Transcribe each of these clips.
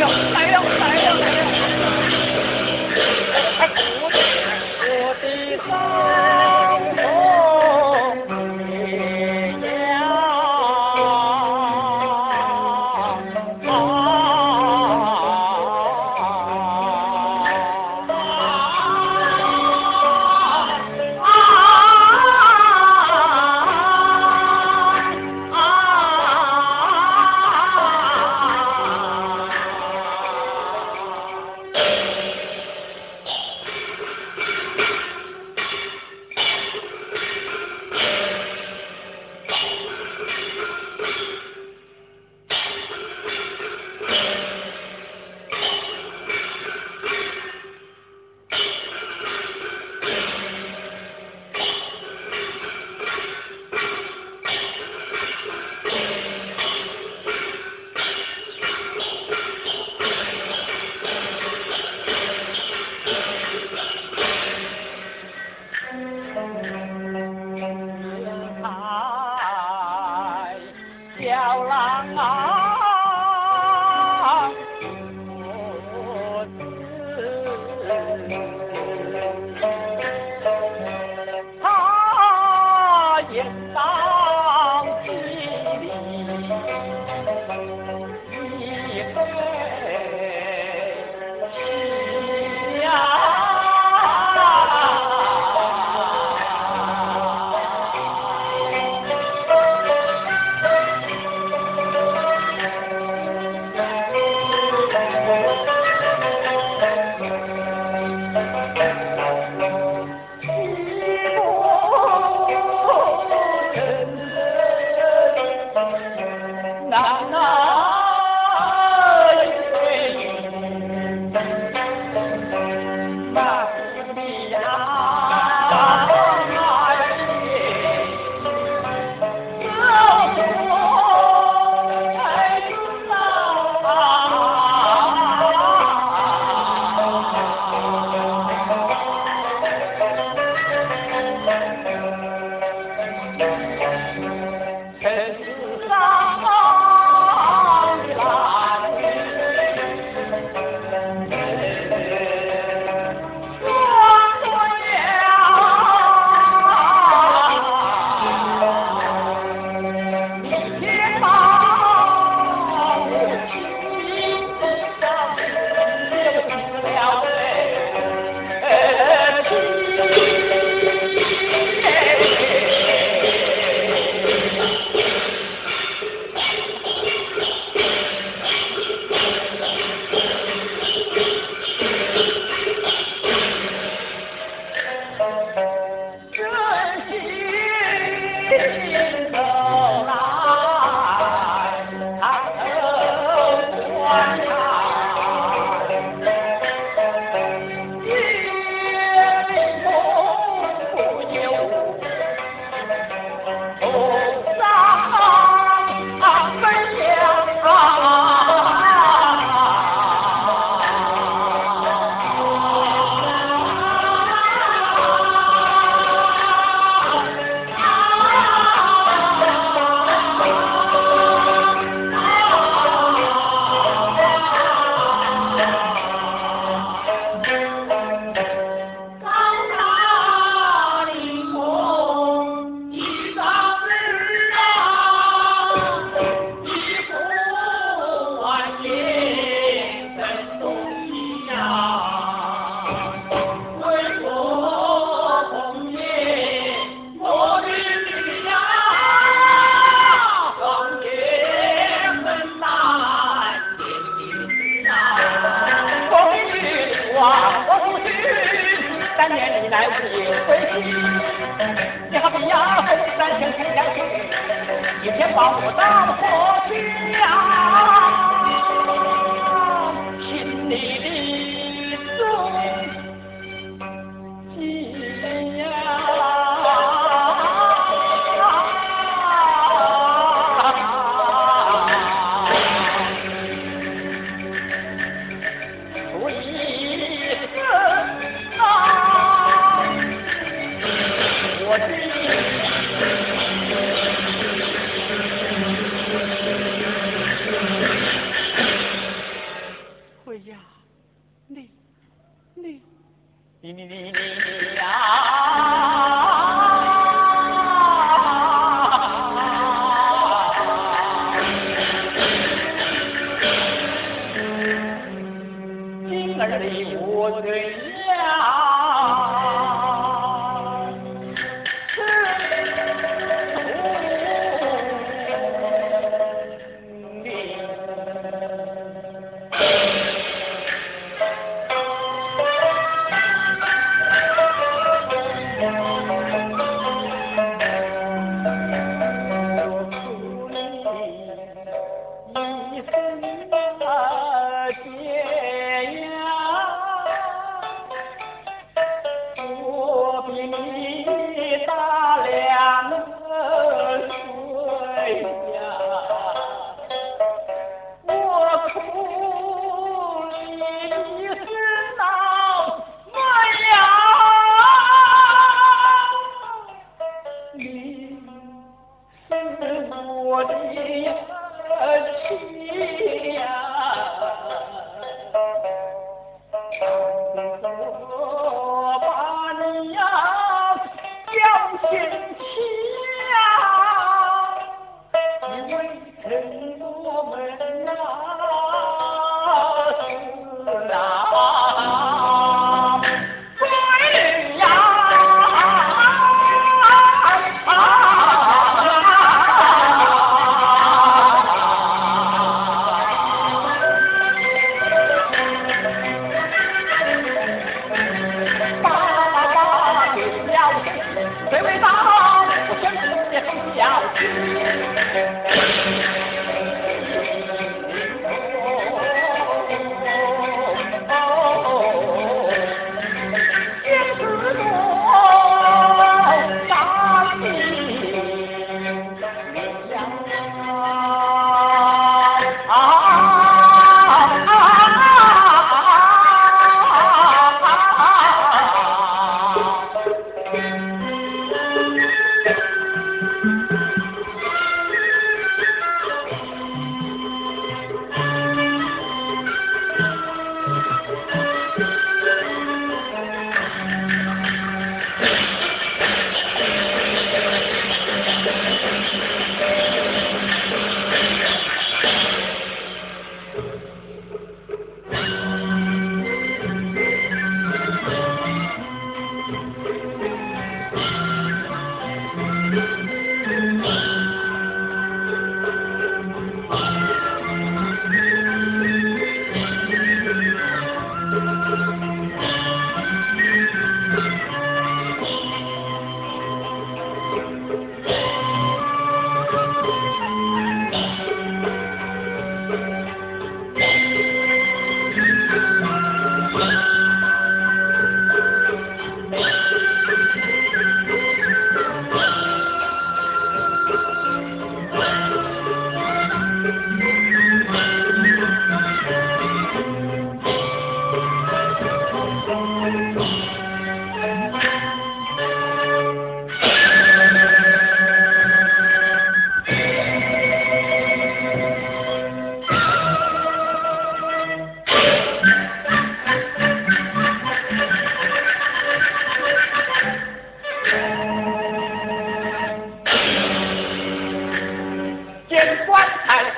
go.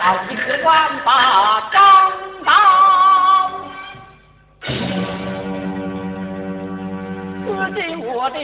好一个万把钢刀，刺进我的。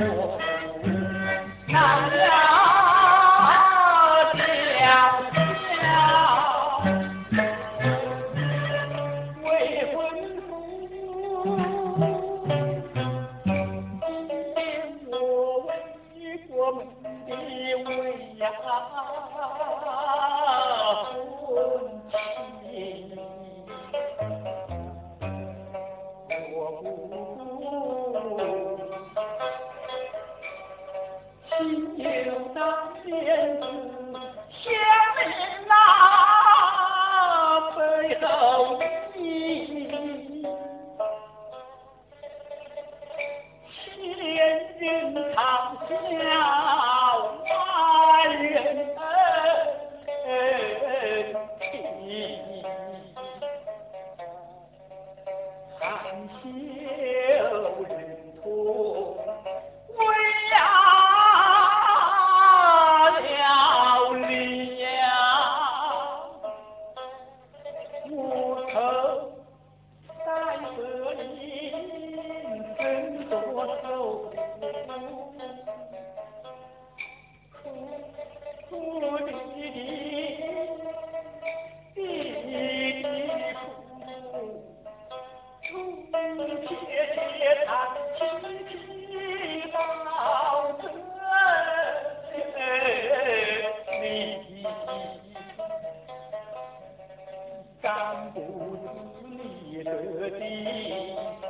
more. 站不住你的地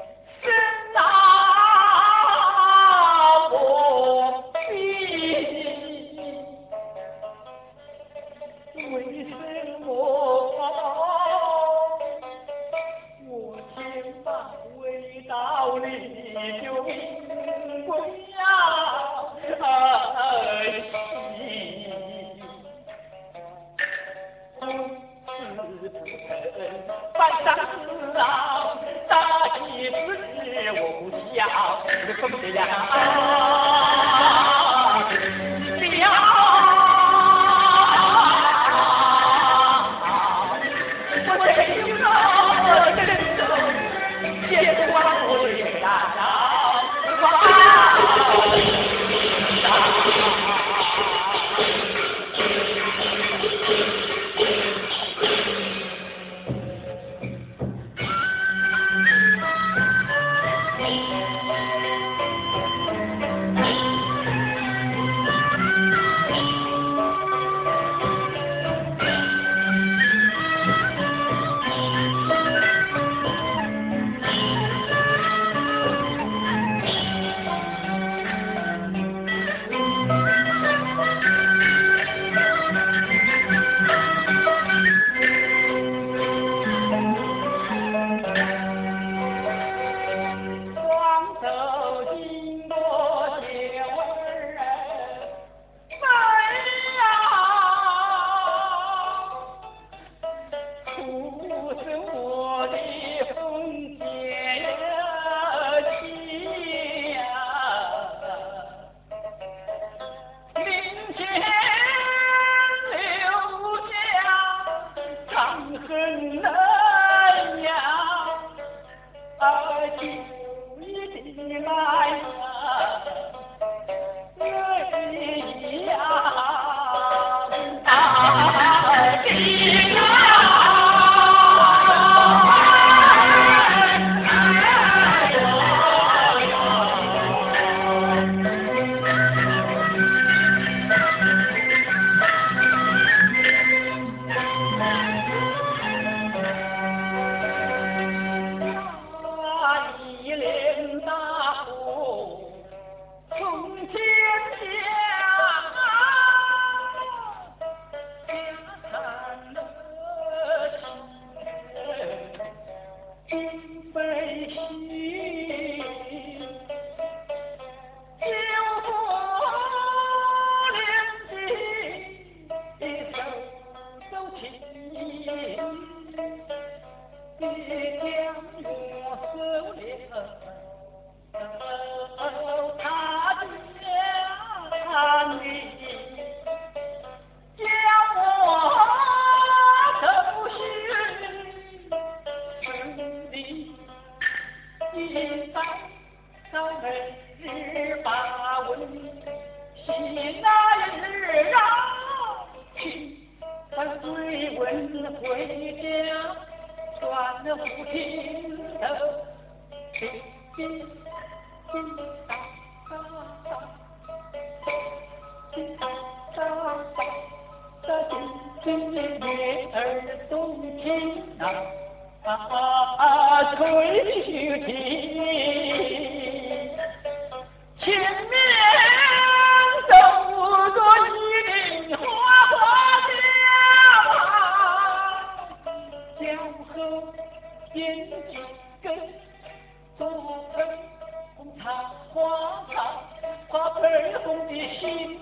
花草，花盆红的心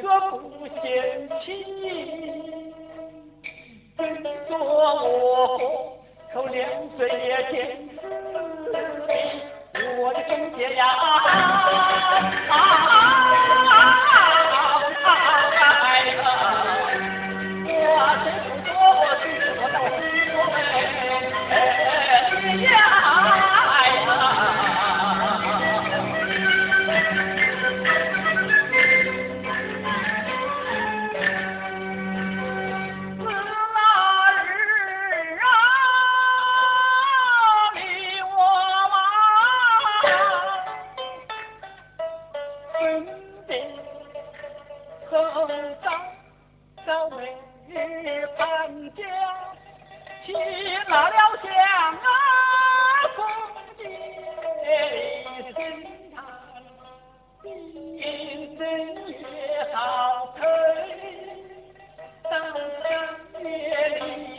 可不嫌弃，跟着我口两岁也见，我的兄弟呀！啊啊啊啊日本就起了了响啊红军的生产也好配当兵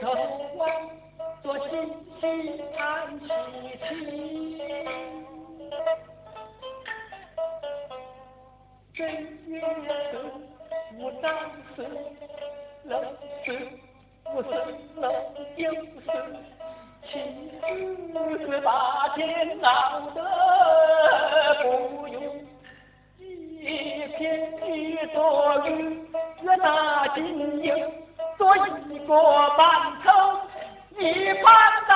头望，多心细叹喜气。正月十五当时，老子我生老九十，七十八天闹得不用，一天一朵雨，越大。我半走你搬到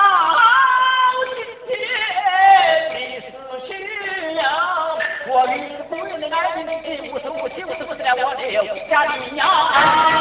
今天你我的父亲的儿子你无时无刻就我留下的呀